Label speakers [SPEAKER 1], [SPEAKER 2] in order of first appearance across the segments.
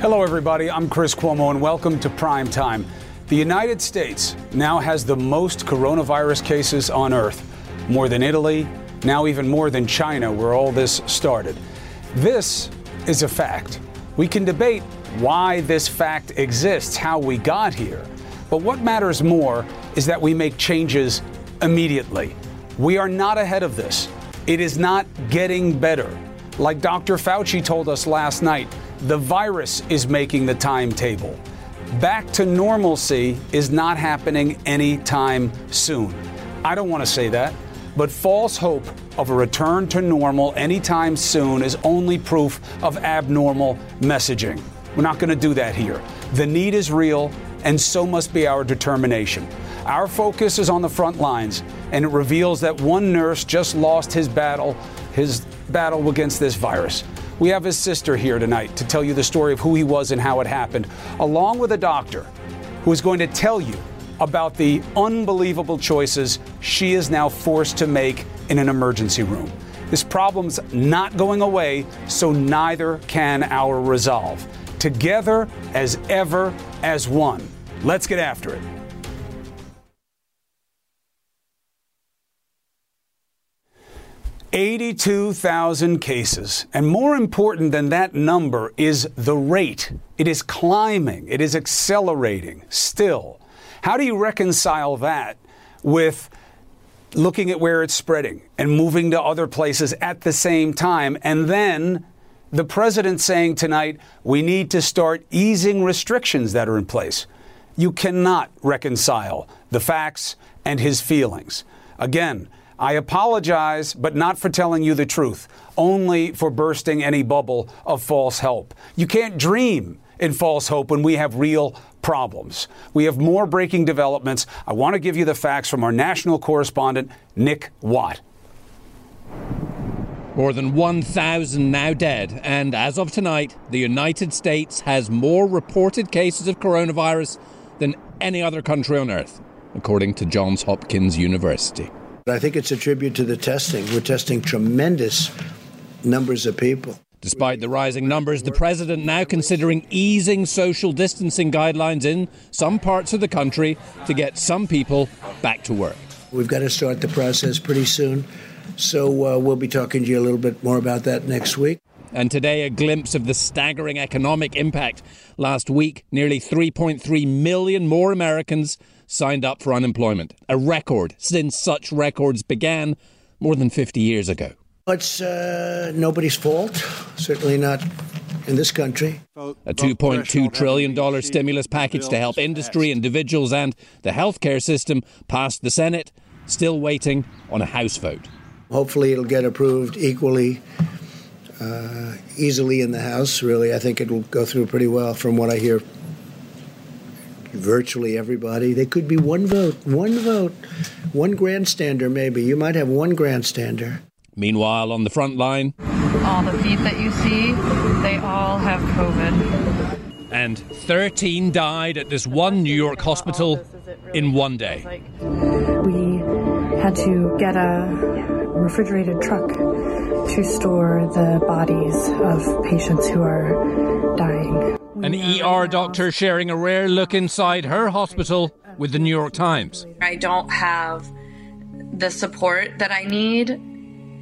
[SPEAKER 1] Hello, everybody. I'm Chris Cuomo, and welcome to Prime Time. The United States now has the most coronavirus cases on Earth, more than Italy, now even more than China, where all this started. This is a fact. We can debate why this fact exists, how we got here. But what matters more is that we make changes immediately. We are not ahead of this. It is not getting better. Like Dr. Fauci told us last night, the virus is making the timetable. Back to normalcy is not happening anytime soon. I don't want to say that, but false hope of a return to normal anytime soon is only proof of abnormal messaging. We're not going to do that here. The need is real, and so must be our determination. Our focus is on the front lines, and it reveals that one nurse just lost his battle, his battle against this virus. We have his sister here tonight to tell you the story of who he was and how it happened, along with a doctor who is going to tell you about the unbelievable choices she is now forced to make in an emergency room. This problem's not going away, so neither can our resolve. Together as ever as one. Let's get after it. Eighty-two thousand cases, and more important than that number is the rate. It is climbing. It is accelerating. Still, how do you reconcile that with looking at where it's spreading and moving to other places at the same time, and then the president saying tonight we need to start easing restrictions that are in place? You cannot reconcile the facts and his feelings. Again, I apologize, but not for telling you the truth, only for bursting any bubble of false hope. You can't dream in false hope when we have real problems. We have more breaking developments. I want to give you the facts from our national correspondent, Nick Watt.
[SPEAKER 2] More than 1,000 now dead, and as of tonight, the United States has more reported cases of coronavirus than any other country on earth, according to Johns Hopkins University.
[SPEAKER 3] I think it's a tribute to the testing. We're testing tremendous numbers of people.
[SPEAKER 2] Despite the rising numbers, the president now considering easing social distancing guidelines in some parts of the country to get some people back to work.
[SPEAKER 3] We've got to start the process pretty soon. So uh, we'll be talking to you a little bit more about that next week.
[SPEAKER 2] And today, a glimpse of the staggering economic impact. Last week, nearly 3.3 million more Americans signed up for unemployment, a record since such records began more than 50 years ago.
[SPEAKER 3] It's uh, nobody's fault, certainly not in this country.
[SPEAKER 2] A $2.2 trillion stimulus package to help industry, individuals, and the healthcare system passed the Senate, still waiting on a House vote.
[SPEAKER 3] Hopefully, it'll get approved equally uh, easily in the House, really. I think it will go through pretty well from what I hear. Virtually everybody. They could be one vote, one vote, one grandstander, maybe. You might have one grandstander.
[SPEAKER 2] Meanwhile, on the front line,
[SPEAKER 4] all the feet that you see, they all have COVID.
[SPEAKER 2] And 13 died at this one New York hospital in one day.
[SPEAKER 5] We had to get a refrigerated truck to store the bodies of patients who are dying.
[SPEAKER 2] An ER doctor sharing a rare look inside her hospital with the New York Times.
[SPEAKER 4] I don't have the support that I need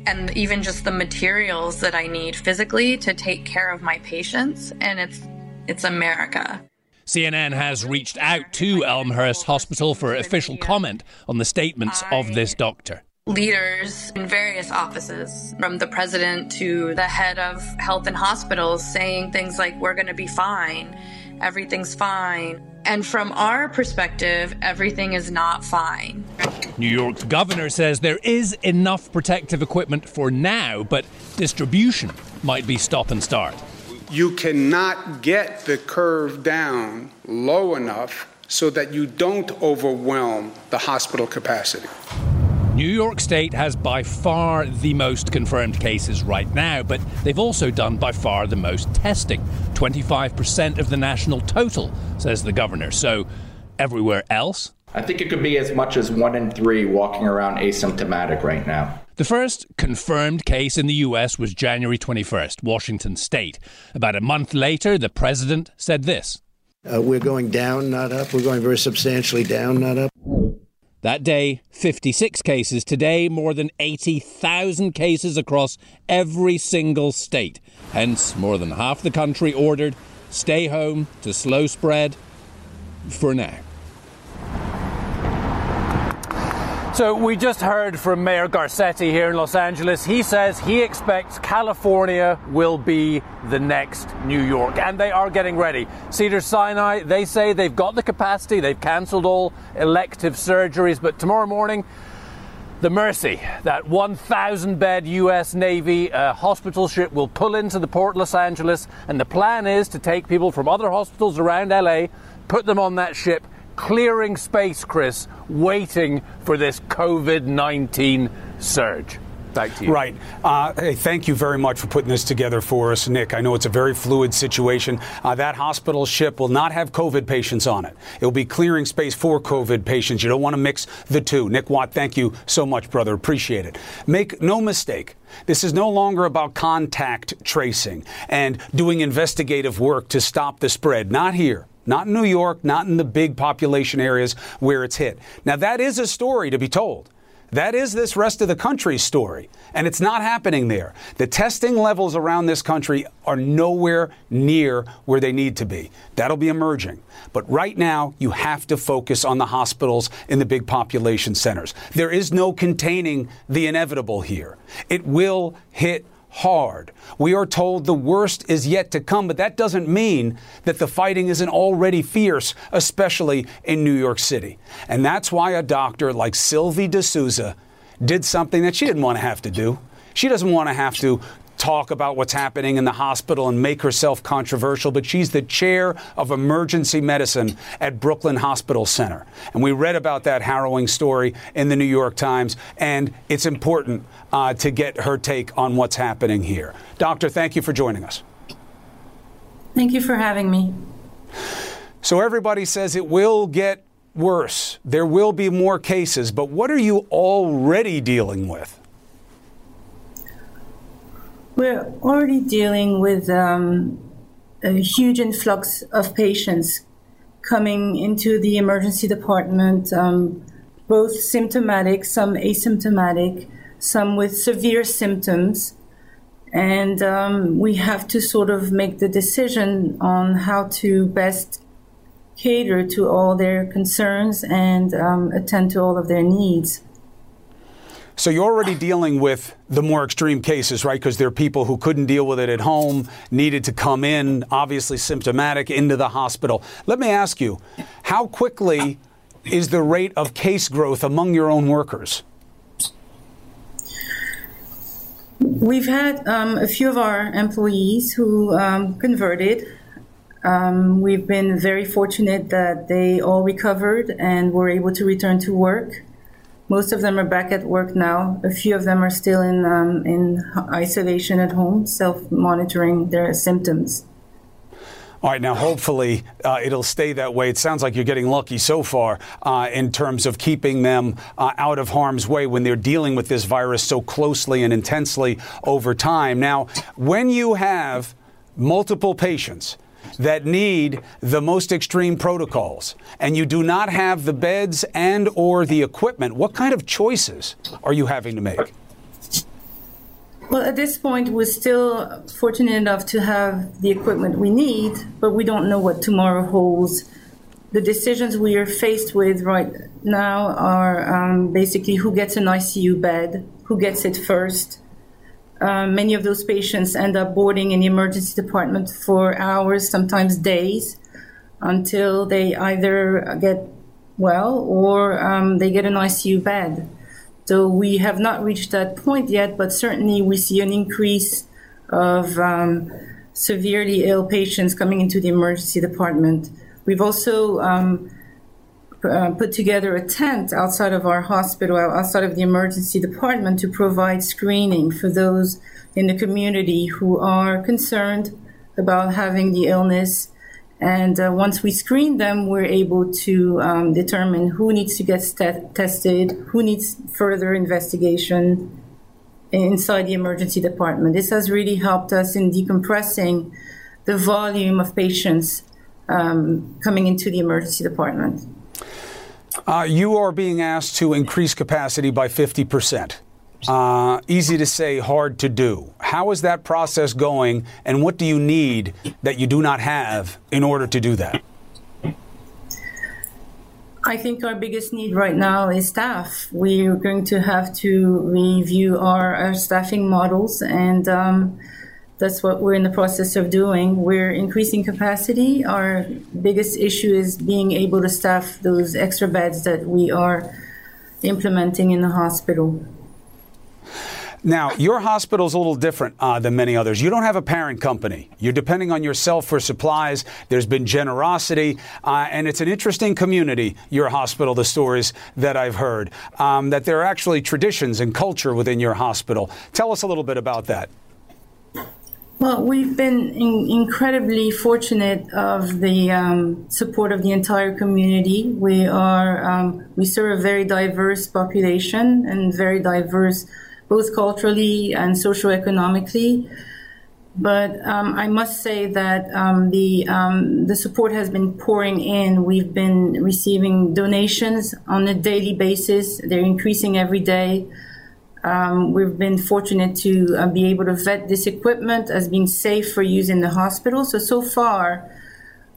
[SPEAKER 4] and even just the materials that I need physically to take care of my patients and it's it's America.
[SPEAKER 2] CNN has reached out to Elmhurst Hospital for official comment on the statements of this doctor
[SPEAKER 4] leaders in various offices, from the president to the head of health and hospitals, saying things like, We're going to be fine, everything's fine. And from our perspective, everything is not fine.
[SPEAKER 2] New York's governor says there is enough protective equipment for now, but distribution might be stop and start.
[SPEAKER 6] You cannot get the curve down low enough so that you don't overwhelm the hospital capacity.
[SPEAKER 2] New York State has by far the most confirmed cases right now, but they've also done by far the most testing 25% of the national total, says the governor. So, everywhere else?
[SPEAKER 7] I think it could be as much as one in three walking around asymptomatic right now.
[SPEAKER 2] The first confirmed case in the US was January 21st, Washington state. About a month later, the president said this
[SPEAKER 3] uh, We're going down, not up. We're going very substantially down, not up.
[SPEAKER 2] That day, 56 cases. Today, more than 80,000 cases across every single state. Hence, more than half the country ordered stay home to slow spread for now. So we just heard from Mayor Garcetti here in Los Angeles. He says he expects California will be the next New York, and they are getting ready. Cedars-Sinai, they say they've got the capacity, they've cancelled all elective surgeries, but tomorrow morning, the Mercy, that 1,000 bed US Navy uh, hospital ship, will pull into the port Los Angeles, and the plan is to take people from other hospitals around LA, put them on that ship, clearing space, Chris, waiting for this COVID 19 surge.
[SPEAKER 1] Right. Uh, hey, thank you very much for putting this together for us, Nick. I know it's a very fluid situation. Uh, that hospital ship will not have COVID patients on it. It will be clearing space for COVID patients. You don't want to mix the two. Nick Watt, thank you so much, brother. Appreciate it. Make no mistake. This is no longer about contact tracing and doing investigative work to stop the spread. Not here not in New York, not in the big population areas where it's hit. Now, that is a story to be told. That is this rest of the country's story, and it's not happening there. The testing levels around this country are nowhere near where they need to be. That'll be emerging. But right now, you have to focus on the hospitals in the big population centers. There is no containing the inevitable here. It will hit hard. We are told the worst is yet to come, but that doesn't mean that the fighting isn't already fierce, especially in New York City. And that's why a doctor like Sylvie de Souza did something that she didn't want to have to do. She doesn't want to have to talk about what's happening in the hospital and make herself controversial, but she's the chair of emergency medicine at Brooklyn Hospital Center. And we read about that harrowing story in the New York Times, and it's important uh, to get her take on what's happening here. Doctor, thank you for joining us.
[SPEAKER 7] Thank you for having me.
[SPEAKER 1] So, everybody says it will get worse. There will be more cases, but what are you already dealing with?
[SPEAKER 7] We're already dealing with um, a huge influx of patients coming into the emergency department, um, both symptomatic, some asymptomatic, some with severe symptoms. And um, we have to sort of make the decision on how to best cater to all their concerns and um, attend to all of their needs.
[SPEAKER 1] So you're already dealing with the more extreme cases, right? Because there are people who couldn't deal with it at home, needed to come in, obviously symptomatic, into the hospital. Let me ask you, how quickly is the rate of case growth among your own workers?
[SPEAKER 7] We've had um, a few of our employees who um, converted. Um, we've been very fortunate that they all recovered and were able to return to work. Most of them are back at work now. A few of them are still in um, in isolation at home, self monitoring their symptoms.
[SPEAKER 1] All right, now hopefully uh, it'll stay that way. It sounds like you're getting lucky so far uh, in terms of keeping them uh, out of harm's way when they're dealing with this virus so closely and intensely over time. Now, when you have multiple patients, that need the most extreme protocols. And you do not have the beds and or the equipment. What kind of choices are you having to make?
[SPEAKER 7] Well at this point we're still fortunate enough to have the equipment we need but we don't know what tomorrow holds. The decisions we are faced with right now are um, basically who gets an icu bed who gets it first um, many of those patients end up boarding in the emergency department for hours, sometimes days, until they either get well or um, they get an ICU bed. So we have not reached that point yet, but certainly we see an increase of um, severely ill patients coming into the emergency department. We've also um, uh, put together a tent outside of our hospital, outside of the emergency department, to provide screening for those in the community who are concerned about having the illness. And uh, once we screen them, we're able to um, determine who needs to get st- tested, who needs further investigation, inside the emergency department. This has really helped us in decompressing the volume of patients um, coming into the emergency department.
[SPEAKER 1] Uh, you are being asked to increase capacity by 50 percent. Uh, easy to say, hard to do. How is that process going, and what do you need that you do not have in order to do that?
[SPEAKER 7] I think our biggest need right now is staff. We're going to have to review our, our staffing models, and um, that's what we're in the process of doing. We're increasing capacity. Our biggest issue is being able to staff those extra beds that we are implementing in the hospital.
[SPEAKER 1] Now, your hospital is a little different uh, than many others. You don't have a parent company. You're depending on yourself for supplies. There's been generosity, uh, and it's an interesting community, your hospital, the stories that I've heard, um, that there are actually traditions and culture within your hospital. Tell us a little bit about that.
[SPEAKER 7] Well, we've been in- incredibly fortunate of the um, support of the entire community. We are um, we serve a very diverse population and very diverse both culturally and socioeconomically. But um, I must say that um, the um, the support has been pouring in. We've been receiving donations on a daily basis. They're increasing every day. Um, we've been fortunate to uh, be able to vet this equipment as being safe for use in the hospital. So so far,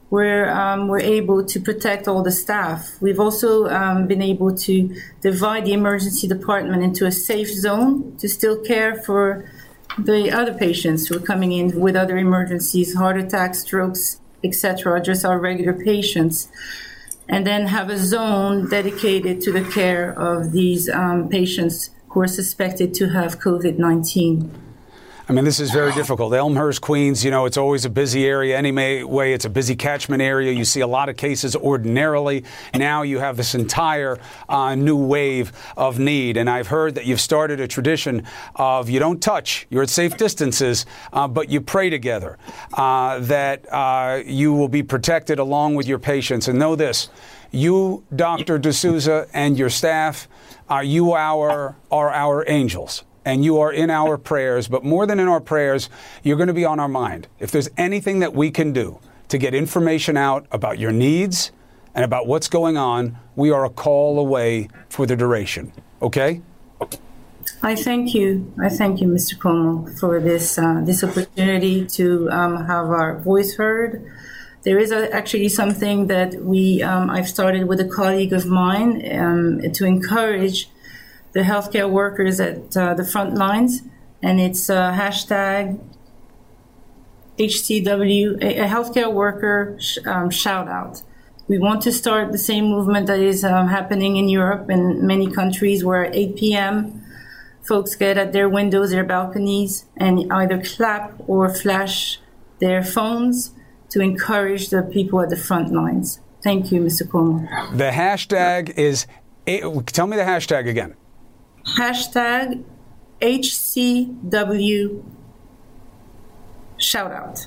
[SPEAKER 7] we're um, we're able to protect all the staff. We've also um, been able to divide the emergency department into a safe zone to still care for the other patients who are coming in with other emergencies, heart attacks, strokes, etc., just our regular patients, and then have a zone dedicated to the care of these um, patients who are suspected to have COVID 19.
[SPEAKER 1] I mean, this is very difficult. Elmhurst, Queens, you know, it's always a busy area. Anyway, it's a busy catchment area. You see a lot of cases ordinarily. Now you have this entire uh, new wave of need. And I've heard that you've started a tradition of you don't touch, you're at safe distances, uh, but you pray together, uh, that uh, you will be protected along with your patients. And know this you, Dr. de Souza, and your staff, are you our, are our angels and you are in our prayers, but more than in our prayers, you're going to be on our mind. If there's anything that we can do to get information out about your needs and about what's going on, we are a call away for the duration. Okay?
[SPEAKER 7] I thank you. I thank you, Mr. Cuomo, for this uh, this opportunity to um, have our voice heard. There is a, actually something that we um, I've started with a colleague of mine um, to encourage the healthcare workers at uh, the front lines, and it's uh, hashtag HCW, a, a healthcare worker sh- um, shout out. We want to start the same movement that is um, happening in Europe and many countries where at 8 p.m. folks get at their windows, their balconies, and either clap or flash their phones to encourage the people at the front lines. Thank you, Mr. Cuomo.
[SPEAKER 1] The hashtag is, eh, tell me the hashtag again.
[SPEAKER 7] Hashtag HCW shout out.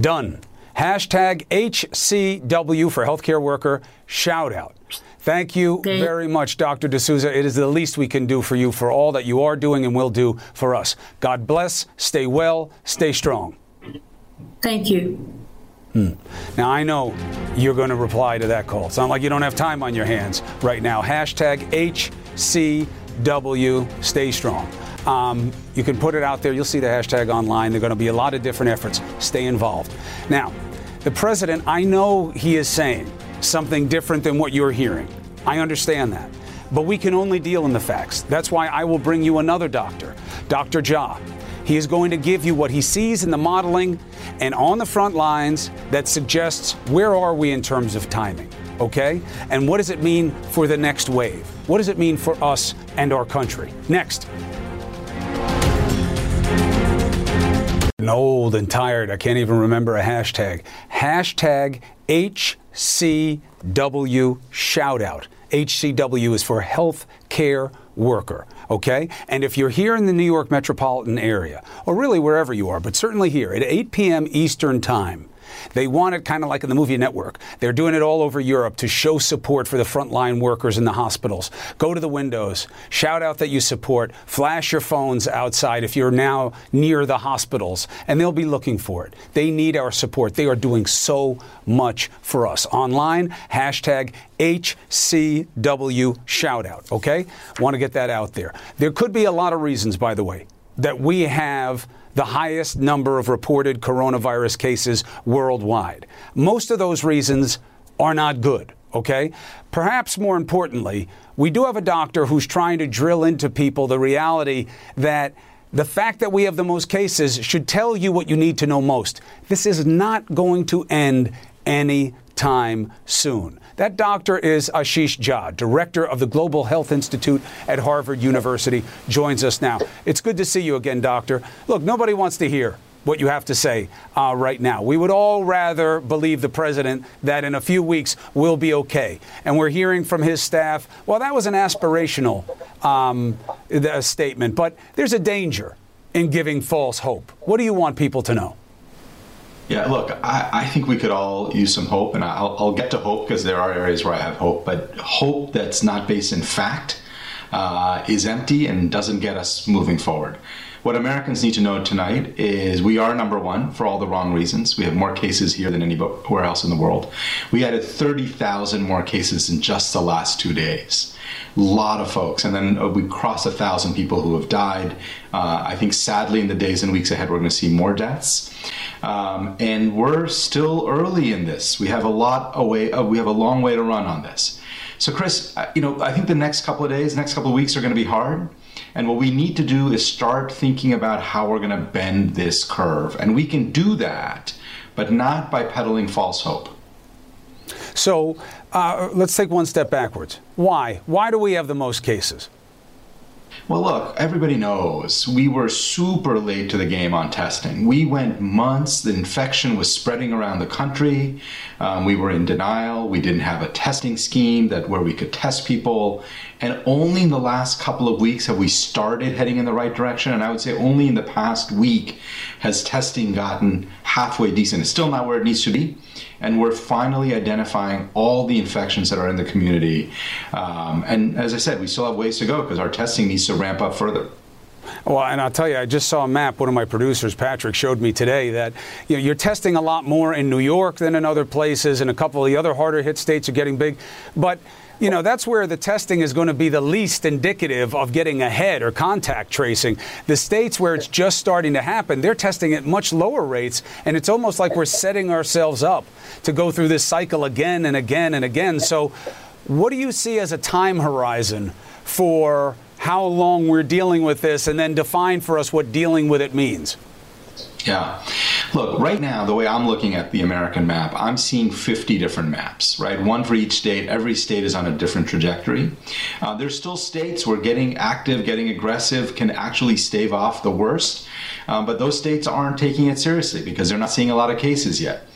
[SPEAKER 1] Done. Hashtag HCW for healthcare worker shout out. Thank you very much, Dr. de Souza. It is the least we can do for you for all that you are doing and will do for us. God bless. Stay well. Stay strong.
[SPEAKER 7] Thank you.
[SPEAKER 1] Hmm. Now, I know you're going to reply to that call. It's not like you don't have time on your hands right now. Hashtag HCW, stay strong. Um, you can put it out there. You'll see the hashtag online. There are going to be a lot of different efforts. Stay involved. Now, the president, I know he is saying something different than what you're hearing. I understand that. But we can only deal in the facts. That's why I will bring you another doctor, Dr. Jha. He is going to give you what he sees in the modeling and on the front lines that suggests where are we in terms of timing, okay? And what does it mean for the next wave? What does it mean for us and our country? Next. And old and tired. I can't even remember a hashtag. Hashtag HCW shoutout. HCW is for Health Care Worker, okay? And if you're here in the New York metropolitan area, or really wherever you are, but certainly here at 8 p.m. Eastern Time, They want it kind of like in the movie network. They're doing it all over Europe to show support for the frontline workers in the hospitals. Go to the windows, shout out that you support, flash your phones outside if you're now near the hospitals, and they'll be looking for it. They need our support. They are doing so much for us. Online, hashtag HCW shoutout, okay? Want to get that out there. There could be a lot of reasons, by the way, that we have the highest number of reported coronavirus cases worldwide. Most of those reasons are not good, okay? Perhaps more importantly, we do have a doctor who's trying to drill into people the reality that the fact that we have the most cases should tell you what you need to know most. This is not going to end any time soon. That doctor is Ashish Jha, director of the Global Health Institute at Harvard University, joins us now. It's good to see you again, doctor. Look, nobody wants to hear what you have to say uh, right now. We would all rather believe the president that in a few weeks we'll be okay. And we're hearing from his staff, well, that was an aspirational um, statement, but there's a danger in giving false hope. What do you want people to know?
[SPEAKER 8] Yeah, look, I, I, think we could all use some hope, and I'll, I'll get to hope because there are areas where I have hope, but hope that's not based in fact uh, is empty and doesn't get us moving forward. What Americans need to know tonight is we are number one for all the wrong reasons. We have more cases here than anywhere else in the world. We added 30,000 more cases in just the last two days. A lot of folks. And then uh, we crossed a thousand people who have died. Uh, I think sadly, in the days and weeks ahead, we're going to see more deaths. Um, and we're still early in this. We have a lot away, uh, we have a long way to run on this. So, Chris, uh, you know, I think the next couple of days, next couple of weeks are going to be hard. And what we need to do is start thinking about how we're going to bend this curve. And we can do that, but not by peddling false hope.
[SPEAKER 1] So uh, let's take one step backwards. Why? Why do we have the most cases?
[SPEAKER 8] Well, look, everybody knows we were super late to the game on testing. We went months, the infection was spreading around the country. Um, we were in denial. We didn't have a testing scheme that where we could test people. And only in the last couple of weeks have we started heading in the right direction. And I would say only in the past week has testing gotten halfway decent. It's still not where it needs to be. And we're finally identifying all the infections that are in the community. Um, and as I said, we still have ways to go because our testing needs to ramp up further.
[SPEAKER 1] Well, and I'll tell you, I just saw a map. One of my producers, Patrick, showed me today that you know, you're testing a lot more in New York than in other places, and a couple of the other harder hit states are getting big. But you know, that's where the testing is going to be the least indicative of getting ahead or contact tracing. The states where it's just starting to happen, they're testing at much lower rates, and it's almost like we're setting ourselves up to go through this cycle again and again and again. So, what do you see as a time horizon for how long we're dealing with this, and then define for us what dealing with it means?
[SPEAKER 8] Yeah. Look, right now, the way I'm looking at the American map, I'm seeing 50 different maps, right? One for each state. Every state is on a different trajectory. Uh, there's still states where getting active, getting aggressive can actually stave off the worst, um, but those states aren't taking it seriously because they're not seeing a lot of cases yet.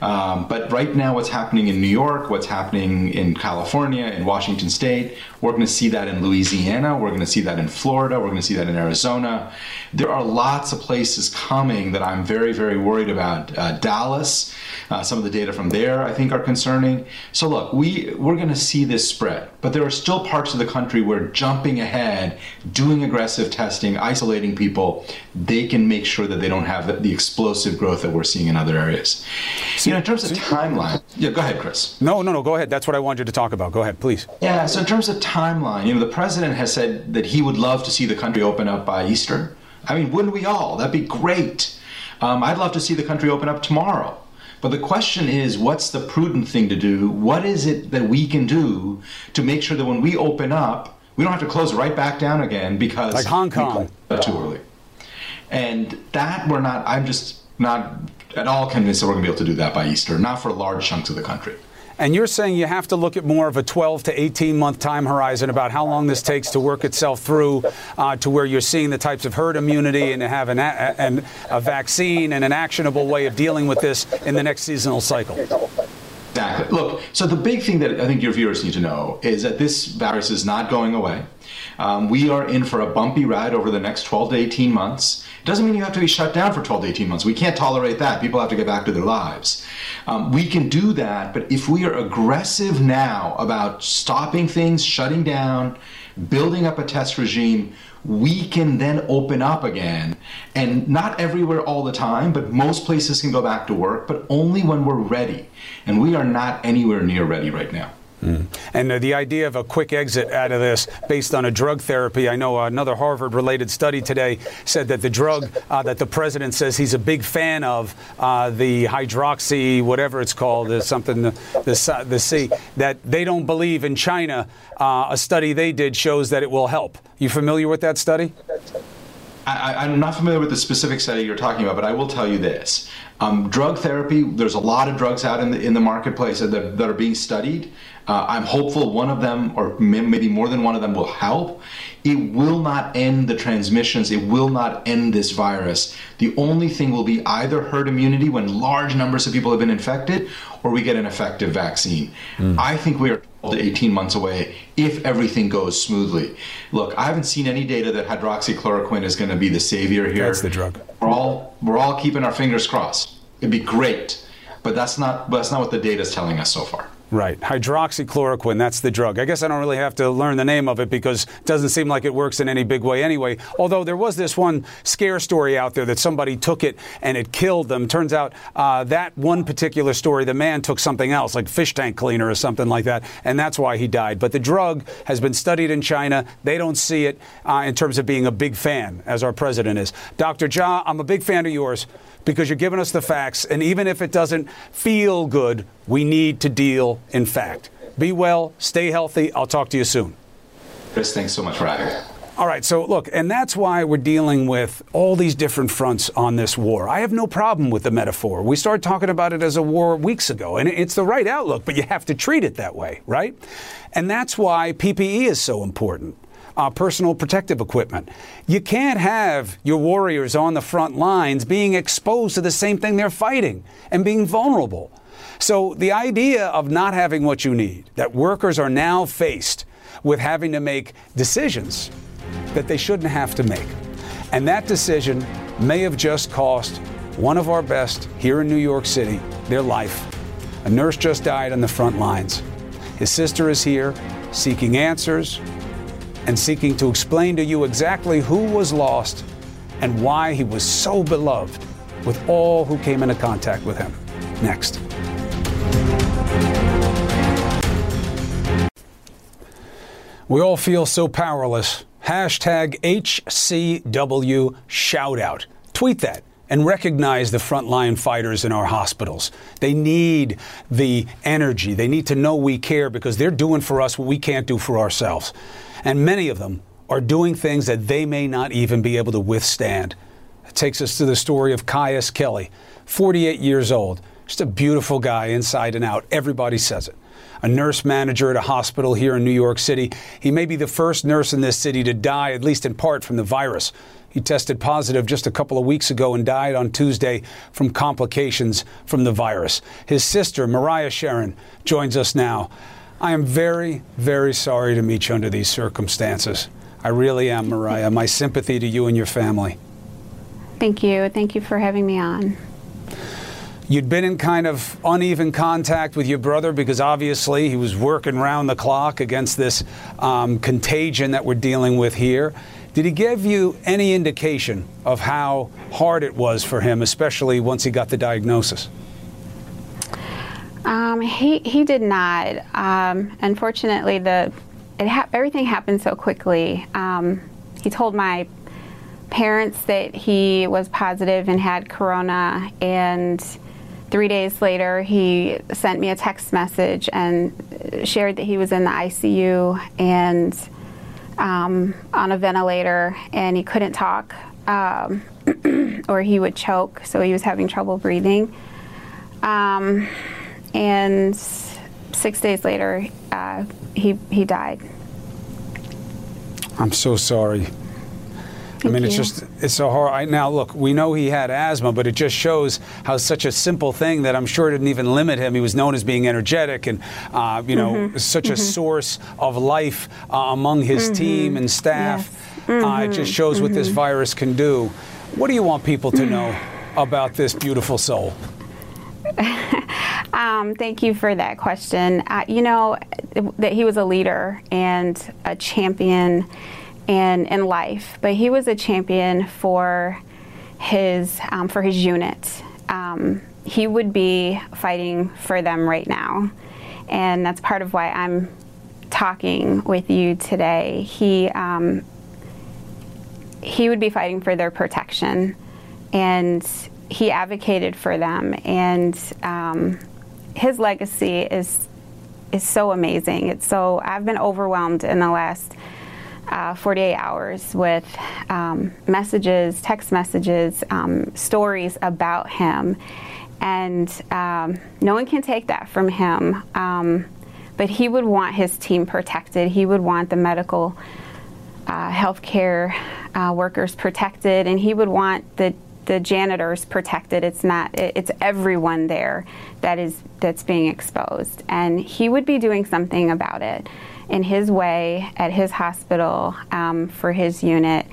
[SPEAKER 8] Um, but right now, what's happening in New York, what's happening in California, in Washington State, we're going to see that in Louisiana, we're going to see that in Florida, we're going to see that in Arizona. There are lots of places coming that I'm very, very worried about. Uh, Dallas, uh, some of the data from there I think are concerning. So look, we we're going to see this spread, but there are still parts of the country where jumping ahead, doing aggressive testing, isolating people, they can make sure that they don't have the, the explosive growth that we're seeing in other areas. So, you know, in terms of timeline, yeah, go ahead, Chris.
[SPEAKER 1] No, no, no, go ahead. That's what I wanted you to talk about. Go ahead, please.
[SPEAKER 8] Yeah, so in terms of timeline, you know, the president has said that he would love to see the country open up by Easter. I mean, wouldn't we all? That'd be great. Um, I'd love to see the country open up tomorrow. But the question is, what's the prudent thing to do? What is it that we can do to make sure that when we open up, we don't have to close right back down again because
[SPEAKER 1] like Hong Kong
[SPEAKER 8] too early. And that we're not. I'm just not at all convinced that we're going to be able to do that by Easter. Not for large chunks of the country.
[SPEAKER 1] And you're saying you have to look at more of a 12 to 18 month time horizon about how long this takes to work itself through uh, to where you're seeing the types of herd immunity and to have an, a, a vaccine and an actionable way of dealing with this in the next seasonal cycle.
[SPEAKER 8] Exactly. Look, so the big thing that I think your viewers need to know is that this virus is not going away. Um, we are in for a bumpy ride over the next 12 to 18 months. Doesn't mean you have to be shut down for 12 to 18 months. We can't tolerate that. People have to get back to their lives. Um, we can do that, but if we are aggressive now about stopping things, shutting down, building up a test regime, we can then open up again. And not everywhere all the time, but most places can go back to work, but only when we're ready. And we are not anywhere near ready right now.
[SPEAKER 1] Mm. And uh, the idea of a quick exit out of this based on a drug therapy, I know another Harvard related study today said that the drug uh, that the president says he's a big fan of, uh, the hydroxy, whatever it's called, is something, the, the, the C, that they don't believe in China. Uh, a study they did shows that it will help. You familiar with that study?
[SPEAKER 8] I, am not familiar with the specific study you're talking about, but I will tell you this. Um, drug therapy, there's a lot of drugs out in the, in the marketplace that, that are being studied. Uh, I'm hopeful one of them, or maybe more than one of them, will help. It will not end the transmissions. It will not end this virus. The only thing will be either herd immunity when large numbers of people have been infected, or we get an effective vaccine. Mm. I think we are 12 to 18 months away if everything goes smoothly. Look, I haven't seen any data that hydroxychloroquine is going to be the savior here.
[SPEAKER 1] That's the drug.
[SPEAKER 8] We're all we're all keeping our fingers crossed. It'd be great, but that's not that's not what the data is telling us so far.
[SPEAKER 1] Right. Hydroxychloroquine, that's the drug. I guess I don't really have to learn the name of it because it doesn't seem like it works in any big way anyway. Although there was this one scare story out there that somebody took it and it killed them. Turns out uh, that one particular story, the man took something else, like fish tank cleaner or something like that, and that's why he died. But the drug has been studied in China. They don't see it uh, in terms of being a big fan, as our president is. Dr. Jha, I'm a big fan of yours because you're giving us the facts. And even if it doesn't feel good, we need to deal in fact. Be well, stay healthy. I'll talk to you soon.
[SPEAKER 8] Chris, thanks so much for having me.
[SPEAKER 1] All right, so look, and that's why we're dealing with all these different fronts on this war. I have no problem with the metaphor. We started talking about it as a war weeks ago, and it's the right outlook, but you have to treat it that way, right? And that's why PPE is so important uh, personal protective equipment. You can't have your warriors on the front lines being exposed to the same thing they're fighting and being vulnerable. So the idea of not having what you need, that workers are now faced with having to make decisions that they shouldn't have to make. And that decision may have just cost one of our best here in New York City their life. A nurse just died on the front lines. His sister is here seeking answers, and seeking to explain to you exactly who was lost and why he was so beloved with all who came into contact with him. Next. We all feel so powerless. Hashtag HCW shoutout. Tweet that and recognize the frontline fighters in our hospitals. They need the energy. They need to know we care because they're doing for us what we can't do for ourselves. And many of them are doing things that they may not even be able to withstand. It takes us to the story of Kious Kelley, 48 years old, just a beautiful guy inside and out. Everybody says it. A nurse manager at a hospital here in New York City. He may be the first nurse in this city to die, at least in part, from the virus. He tested positive just a couple of weeks ago and died on Tuesday from complications from the virus. His sister, Marya Sherron, joins us now. I am very, very sorry to meet you under these circumstances. I really am, Marya. My sympathy to you and your family.
[SPEAKER 9] Thank you. Thank you for having me on.
[SPEAKER 1] You'd been in kind of uneven contact with your brother because obviously he was working round the clock against this um, contagion that we're dealing with here. Did he give you any indication of how hard it was for him, especially once he got the diagnosis?
[SPEAKER 9] Um, he he did not. Um, unfortunately, the it ha- everything happened so quickly. Um, he told my parents that he was positive and had corona, and three days later, he sent me a text message and shared that he was in the ICU and um, on a ventilator, and he couldn't talk, um, or he would choke, so he was having trouble breathing. Um, and six days later, uh, he he died.
[SPEAKER 1] I'm so sorry.
[SPEAKER 9] Thank
[SPEAKER 1] I mean,
[SPEAKER 9] you.
[SPEAKER 1] it's just, it's so hard. Now, look, we know he had asthma, but it just shows how such a simple thing that I'm sure didn't even limit him. He was known as being energetic and, uh, you know,
[SPEAKER 9] Mm-hmm.
[SPEAKER 1] such
[SPEAKER 9] Mm-hmm.
[SPEAKER 1] a source of life uh, among his
[SPEAKER 9] Mm-hmm.
[SPEAKER 1] team and staff.
[SPEAKER 9] Yes.
[SPEAKER 1] Uh, it just shows what this virus can do. What do you want people to know about this beautiful soul?
[SPEAKER 9] Um, thank you for that question. Uh, you know that he was a leader and a champion in in life, but he was a champion for his um, for his unit. Um, he would be fighting for them right now, and that's part of why I'm talking with you today. He um, he would be fighting for their protection, and he advocated for them, and um, his legacy is is so amazing. It's so I've been overwhelmed in the last uh, 48 hours with um, messages, text messages, um, stories about him, and um, no one can take that from him. Um, but he would want his team protected. He would want the medical uh, healthcare uh, workers protected, and he would want the the janitors protected. It's not. It's everyone there that is that's being exposed, and he would be doing something about it in his way at his hospital um, for his unit.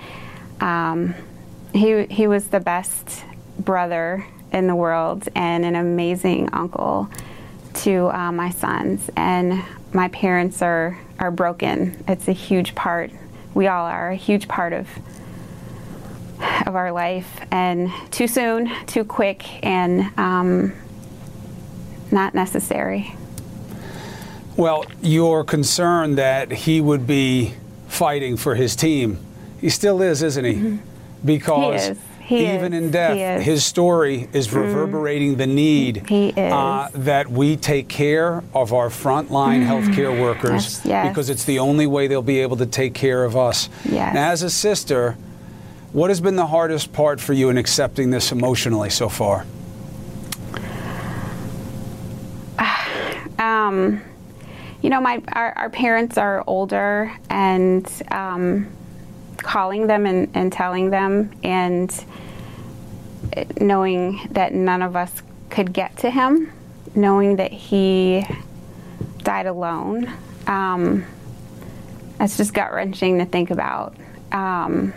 [SPEAKER 9] Um, he he was the best brother in the world and an amazing uncle to uh, my sons, and my parents are are broken. It's a huge part. We all are a huge part of of our life, and too soon, too quick, and um, not necessary.
[SPEAKER 1] Well, you're concerned that he would be fighting for his team. He still is, isn't he? Mm-hmm. Because
[SPEAKER 9] he is. He
[SPEAKER 1] even
[SPEAKER 9] is.
[SPEAKER 1] in death, his story is mm-hmm. reverberating mm. the need
[SPEAKER 9] uh,
[SPEAKER 1] that we take care of our frontline mm. healthcare workers
[SPEAKER 9] yes.
[SPEAKER 1] because it's the only way they'll be able to take care of us.
[SPEAKER 9] Yes.
[SPEAKER 1] as a sister, what has been the hardest part for you in accepting this emotionally so far?
[SPEAKER 9] Um, you know, my our, our, parents are older, and um, calling them and, and telling them, and knowing that none of us could get to him, knowing that he died alone. Um, it's just gut wrenching to think about. Um,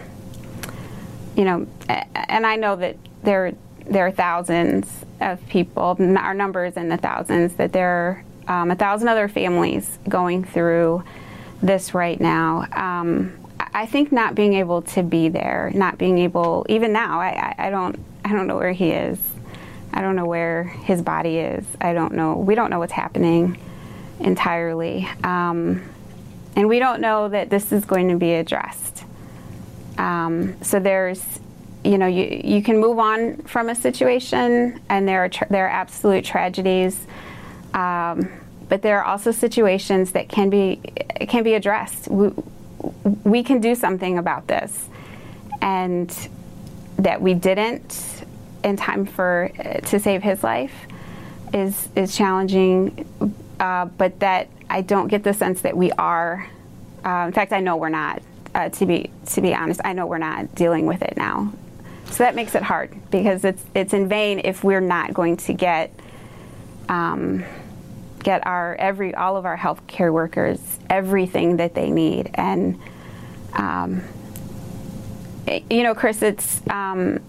[SPEAKER 9] you know, and I know that there there are thousands of people, our numbers in the thousands, that there um, a thousand other families going through this right now. Um, I think not being able to be there, not being able, even now, I, I, don't, I don't know where he is. I don't know where his body is. I don't know. We don't know what's happening entirely, um, and we don't know that this is going to be addressed. Um, so there's, you know, you, you can move on from a situation, and there are there are absolute tragedies, um, but there are also situations that can be can be addressed. We, we can do something about this, and that we didn't in time for to save his life is is challenging. Uh, but that I don't get the sense that we are. Uh, in fact, I know we're not uh, to be to be honest, I know we're not dealing with it now. So that makes it hard because it's it's in vain if we're not going to get um, get our every all of our healthcare workers everything that they need and um, you know, Chris, it's um,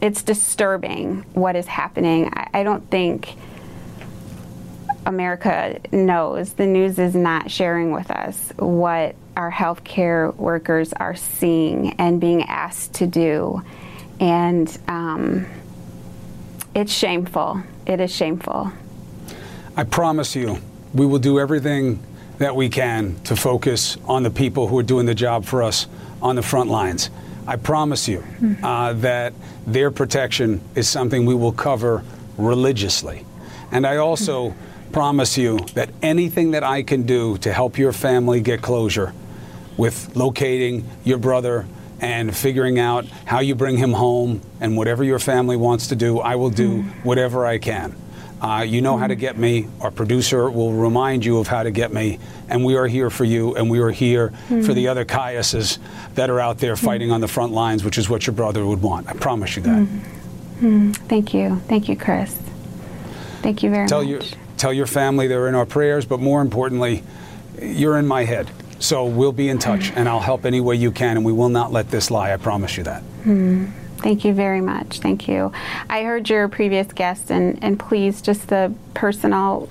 [SPEAKER 9] it's disturbing what is happening. I, I don't think. America knows the news is not sharing with us what our healthcare workers are seeing and being asked to do. And um, it's shameful. It is shameful.
[SPEAKER 1] I promise you, we will do everything that we can to focus on the people who are doing the job for us on the front lines. I promise you mm-hmm. uh, that their protection is something we will cover religiously. And I also mm-hmm. promise you that anything that I can do to help your family get closure, with locating your brother and figuring out how you bring him home and whatever your family wants to do, I will do mm. whatever I can. Uh, you know how to get me. Our producer will remind you of how to get me. And we are here for you, and we are here mm. for the other Kiouses that are out there fighting mm. on the front lines, which is what your brother would want. I promise you that.
[SPEAKER 9] Mm. mm. Thank you. Thank you, Chris. Thank you very
[SPEAKER 1] tell
[SPEAKER 9] much.
[SPEAKER 1] Your, tell your family they're in our prayers, but more importantly, you're in my head. So we'll be in touch, and I'll help any way you can, and we will not let this lie. I promise you that.
[SPEAKER 9] Thank you very much. Thank you. I heard your previous guest, and, and please, just the personal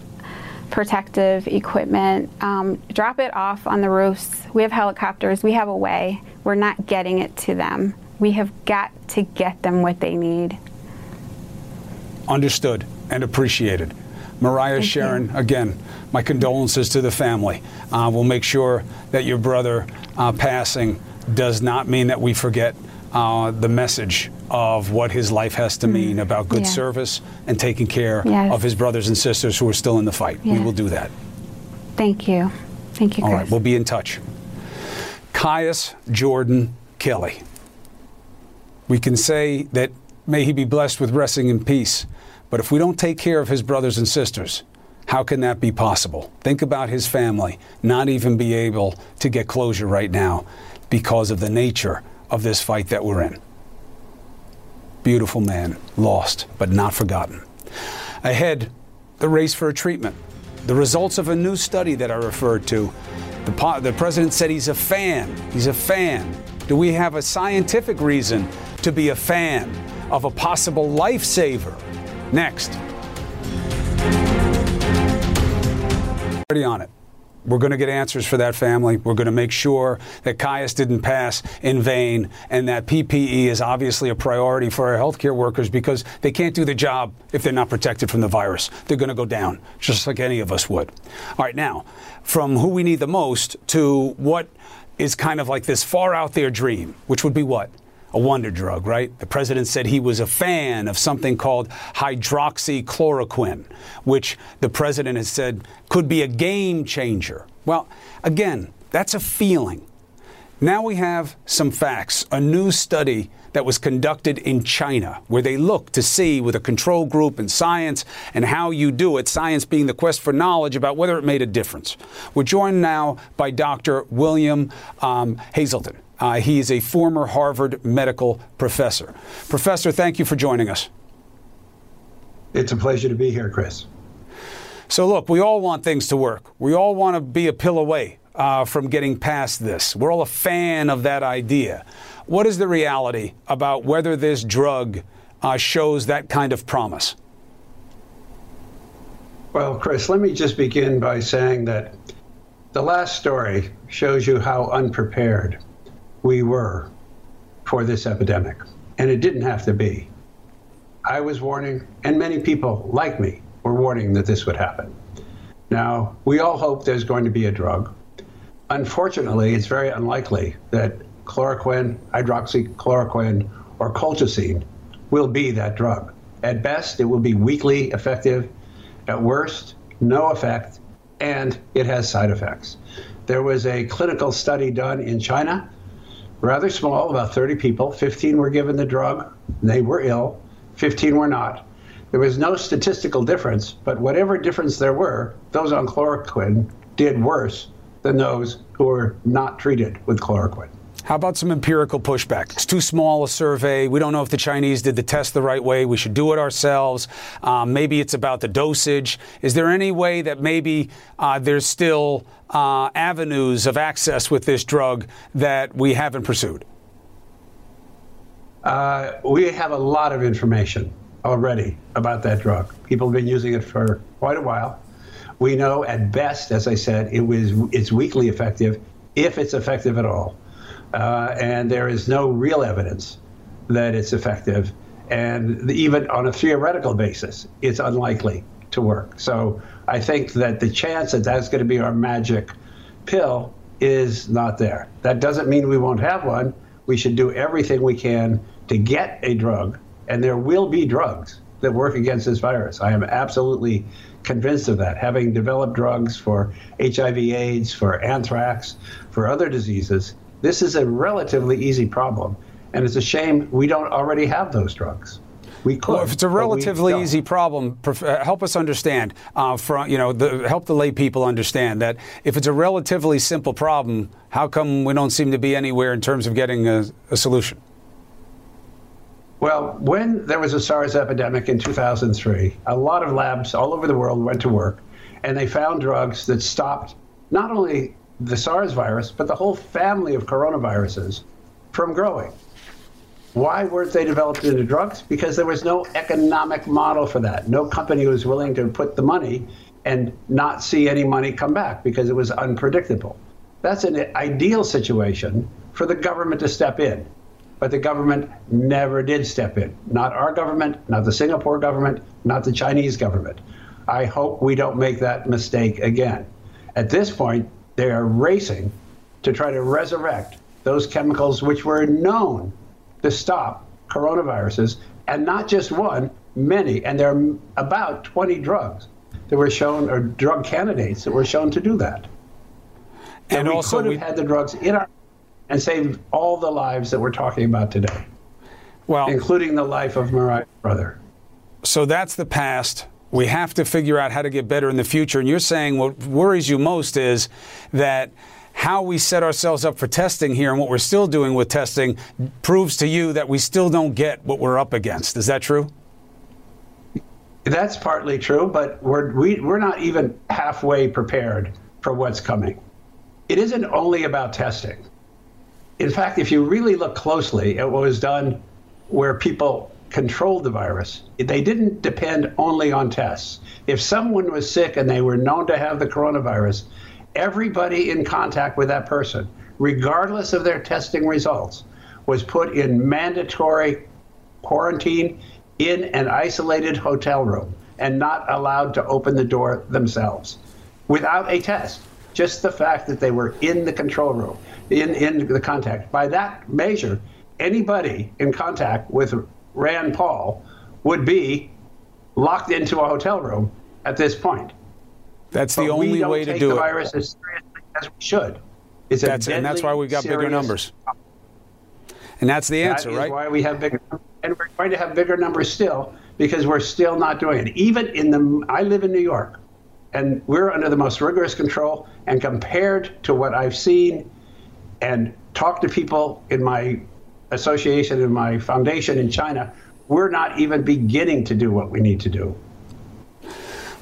[SPEAKER 9] protective equipment, um, drop it off on the roofs. We have helicopters, we have a way. We're not getting it to them. We have got to get them what they need.
[SPEAKER 1] Understood and appreciated. Marya Thank Sherron, you. again, my condolences to the family. Uh, we'll make sure that your brother uh, passing does not mean that we forget uh, the message of what his life has to mean mm. about good yeah. service and taking care yes. of his brothers and sisters who are still in the fight. We will do that.
[SPEAKER 9] Thank you. Thank you, Chris.
[SPEAKER 1] All right, we'll be in touch. Kious Jordan Kelley. We can say that may he be blessed with resting in peace, but if we don't take care of his brothers and sisters, how can that be possible? Think about his family not even be able to get closure right now because of the nature of this fight that we're in. Beautiful man, lost but not forgotten. Ahead, the race for a treatment. The results of a new study that I referred to. The, the president said he's a fan. He's a fan. Do we have a scientific reason to be a fan of a possible lifesaver? Next. Already on it. We're going to get answers for that family. We're going to make sure that Kious didn't pass in vain and that PPE is obviously a priority for our healthcare workers because they can't do the job if they're not protected from the virus. They're going to go down, just like any of us would. All right, now, from who we need the most to what is kind of like this far out there dream, which would be what? A wonder drug, right? The president said he was a fan of something called hydroxychloroquine, which the president has said could be a game changer. Well, again, that's a feeling. Now we have some facts. A new study that was conducted in China, where they looked to see with a control group and science and how you do it, science being the quest for knowledge about whether it made a difference. We're joined now by Dr. William um, Hazelton. Uh, he is a former Harvard medical professor. Professor, thank you for joining us.
[SPEAKER 10] It's a pleasure to be here, Chris.
[SPEAKER 1] So, look, we all want things to work. We all want to be a pill away uh, from getting past this. We're all a fan of that idea. What is the reality about whether this drug uh, shows that kind of promise?
[SPEAKER 10] Well, Chris, let me just begin by saying that the last story shows you how unprepared we were for this epidemic. And it didn't have to be. I was warning, and many people like me were warning that this would happen. Now, we all hope there's going to be a drug. Unfortunately, it's very unlikely that chloroquine, hydroxychloroquine, or colchicine will be that drug. At best, it will be weakly effective. At worst, no effect, and it has side effects. There was a clinical study done in China rather small, about 30 people. 15 were given the drug, they were ill, 15 were not. There was no statistical difference, but whatever difference there were, those on chloroquine did worse than those who were not treated with chloroquine.
[SPEAKER 1] How about some empirical pushback? It's too small a survey. We don't know if the Chinese did the test the right way. We should do it ourselves. Um, maybe it's about the dosage. Is there any way that maybe uh, there's still uh, avenues of access with this drug that we haven't pursued?
[SPEAKER 10] Uh, we have a lot of information already about that drug. People have been using it for quite a while. We know at best, as I said, it was it's weakly effective, if it's effective at all. Uh, and there is no real evidence that it's effective. And even on a theoretical basis, it's unlikely to work. So I think that the chance that that's going to be our magic pill is not there. That doesn't mean we won't have one. We should do everything we can to get a drug, and there will be drugs that work against this virus. I am absolutely convinced of that. Having developed drugs for HIV/AIDS, for anthrax, for other diseases, this is a relatively easy problem, and it's a shame we don't already have those drugs. We could.
[SPEAKER 1] Well, if it's a relatively easy problem, uh, help us understand. Uh, from you know, the, help the lay people understand that if it's a relatively simple problem, how come we don't seem to be anywhere in terms of getting a, a solution?
[SPEAKER 10] Well, when there was a SARS epidemic in 2003, a lot of labs all over the world went to work, and they found drugs that stopped not only the SARS virus, but the whole family of coronaviruses from growing. Why weren't they developed into drugs? Because there was no economic model for that. No company was willing to put the money and not see any money come back because it was unpredictable. That's an ideal situation for the government to step in. But the government never did step in. Not our government, not the Singapore government, not the Chinese government. I hope we don't make that mistake again. At this point, they are racing to try to resurrect those chemicals which were known to stop coronaviruses, and not just one, many. And there are about 20 drugs that were shown, or drug candidates that were shown to do that. And, and we also, could have we... had the drugs in our and saved all the lives that we're talking about today. Well, including the life of Marya's brother.
[SPEAKER 1] So that's the past. We have to figure out how to get better in the future. And you're saying what worries you most is that how we set ourselves up for testing here and what we're still doing with testing proves to you that we still don't get what we're up against. Is that true?
[SPEAKER 10] That's partly true, but we're, we, we're not even halfway prepared for what's coming. It isn't only about testing. In fact, if you really look closely at what was done where people controlled the virus, they didn't depend only on tests. If someone was sick and they were known to have the coronavirus, everybody in contact with that person, regardless of their testing results, was put in mandatory quarantine in an isolated hotel room and not allowed to open the door themselves without a test. Just the fact that they were in the control room in, in the contact. By that measure, anybody in contact with Rand Paul would be locked into a hotel room at this point.
[SPEAKER 1] That's the but only way to do
[SPEAKER 10] the virus as seriously as we should.
[SPEAKER 1] It's that's, and that's why we've got bigger numbers. And that's the answer,
[SPEAKER 10] that
[SPEAKER 1] right?
[SPEAKER 10] why we have bigger and we're going to have bigger numbers still because we're still not doing it. Even in the I live in New York and we're under the most rigorous control and compared to what I've seen and talked to people in my association, and my foundation in China, we're not even beginning to do what we need to do.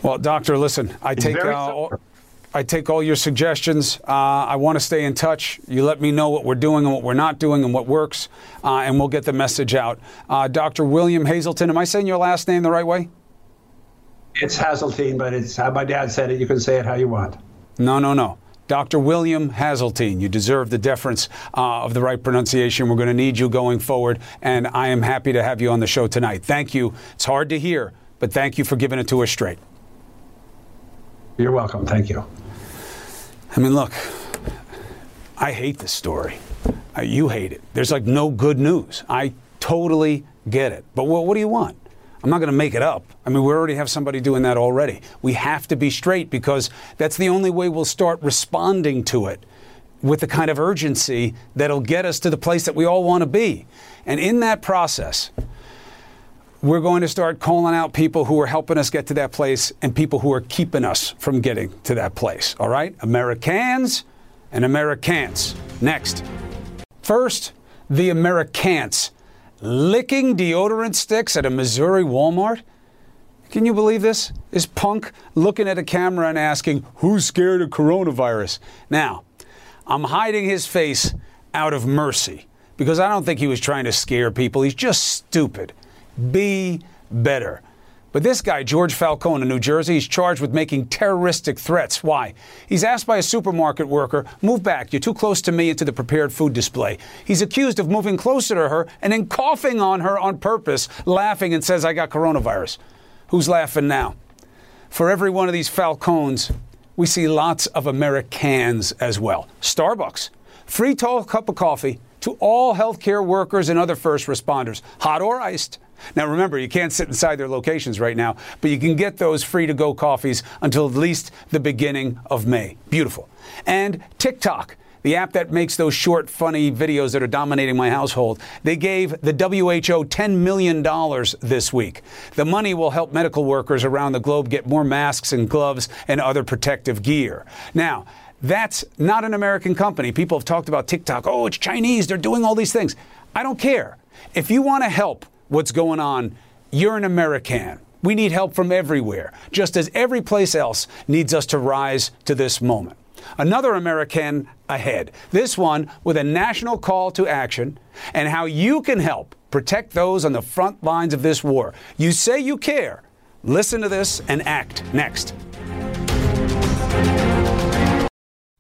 [SPEAKER 1] Well, doctor, listen, I it's take uh, all, I take all your suggestions. Uh, I want to stay in touch. You let me know what we're doing and what we're not doing and what works, uh, and we'll get the message out. Uh, Dr. William Hazelton, am I saying your last name the right way?
[SPEAKER 10] It's Haseltine, but it's how my dad said it. You can say it how you want.
[SPEAKER 1] No, no, no. Dr. William Haseltine, you deserve the deference uh, of the right pronunciation. We're going to need you going forward, and I am happy to have you on the show tonight. Thank you. It's hard to hear, but thank you for giving it to us straight.
[SPEAKER 10] You're welcome. Thank you.
[SPEAKER 1] I mean, look, I hate this story. Uh, you hate it. There's like no good news. I totally get it. But what, what do you want? I'm not going to make it up. I mean, we already have somebody doing that already. We have to be straight because that's the only way we'll start responding to it with the kind of urgency that'll get us to the place that we all want to be. And in that process, we're going to start calling out people who are helping us get to that place and people who are keeping us from getting to that place. All right? Americans and Americans. Next. First, the Americans licking deodorant sticks at a Missouri Walmart? Can you believe this? Is Punk looking at a camera and asking, Who's scared of coronavirus? Now, I'm hiding his face out of mercy because I don't think he was trying to scare people. He's just stupid. Be better. But this guy, George Falcone in New Jersey, he's charged with making terroristic threats. Why? He's asked by a supermarket worker, Move back, you're too close to me into the prepared food display. He's accused of moving closer to her and then coughing on her on purpose, laughing and says, I got coronavirus. Who's laughing now? For every one of these Falcones, we see lots of Americans as well. Starbucks, free tall cup of coffee to all healthcare workers and other first responders, hot or iced. Now, remember, you can't sit inside their locations right now, but you can get those free to go coffees until at least the beginning of May. Beautiful. And TikTok, the app that makes those short, funny videos that are dominating my household, they gave the WHO $10 million this week. The money will help medical workers around the globe get more masks and gloves and other protective gear. Now, that's not an American company. People have talked about TikTok. Oh, it's Chinese. They're doing all these things. I don't care. If you want to help, what's going on, you're an American. We need help from everywhere, just as every place else needs us to rise to this moment. Another American ahead, this one with a national call to action and how you can help protect those on the front lines of this war. You say you care. Listen to this and act next.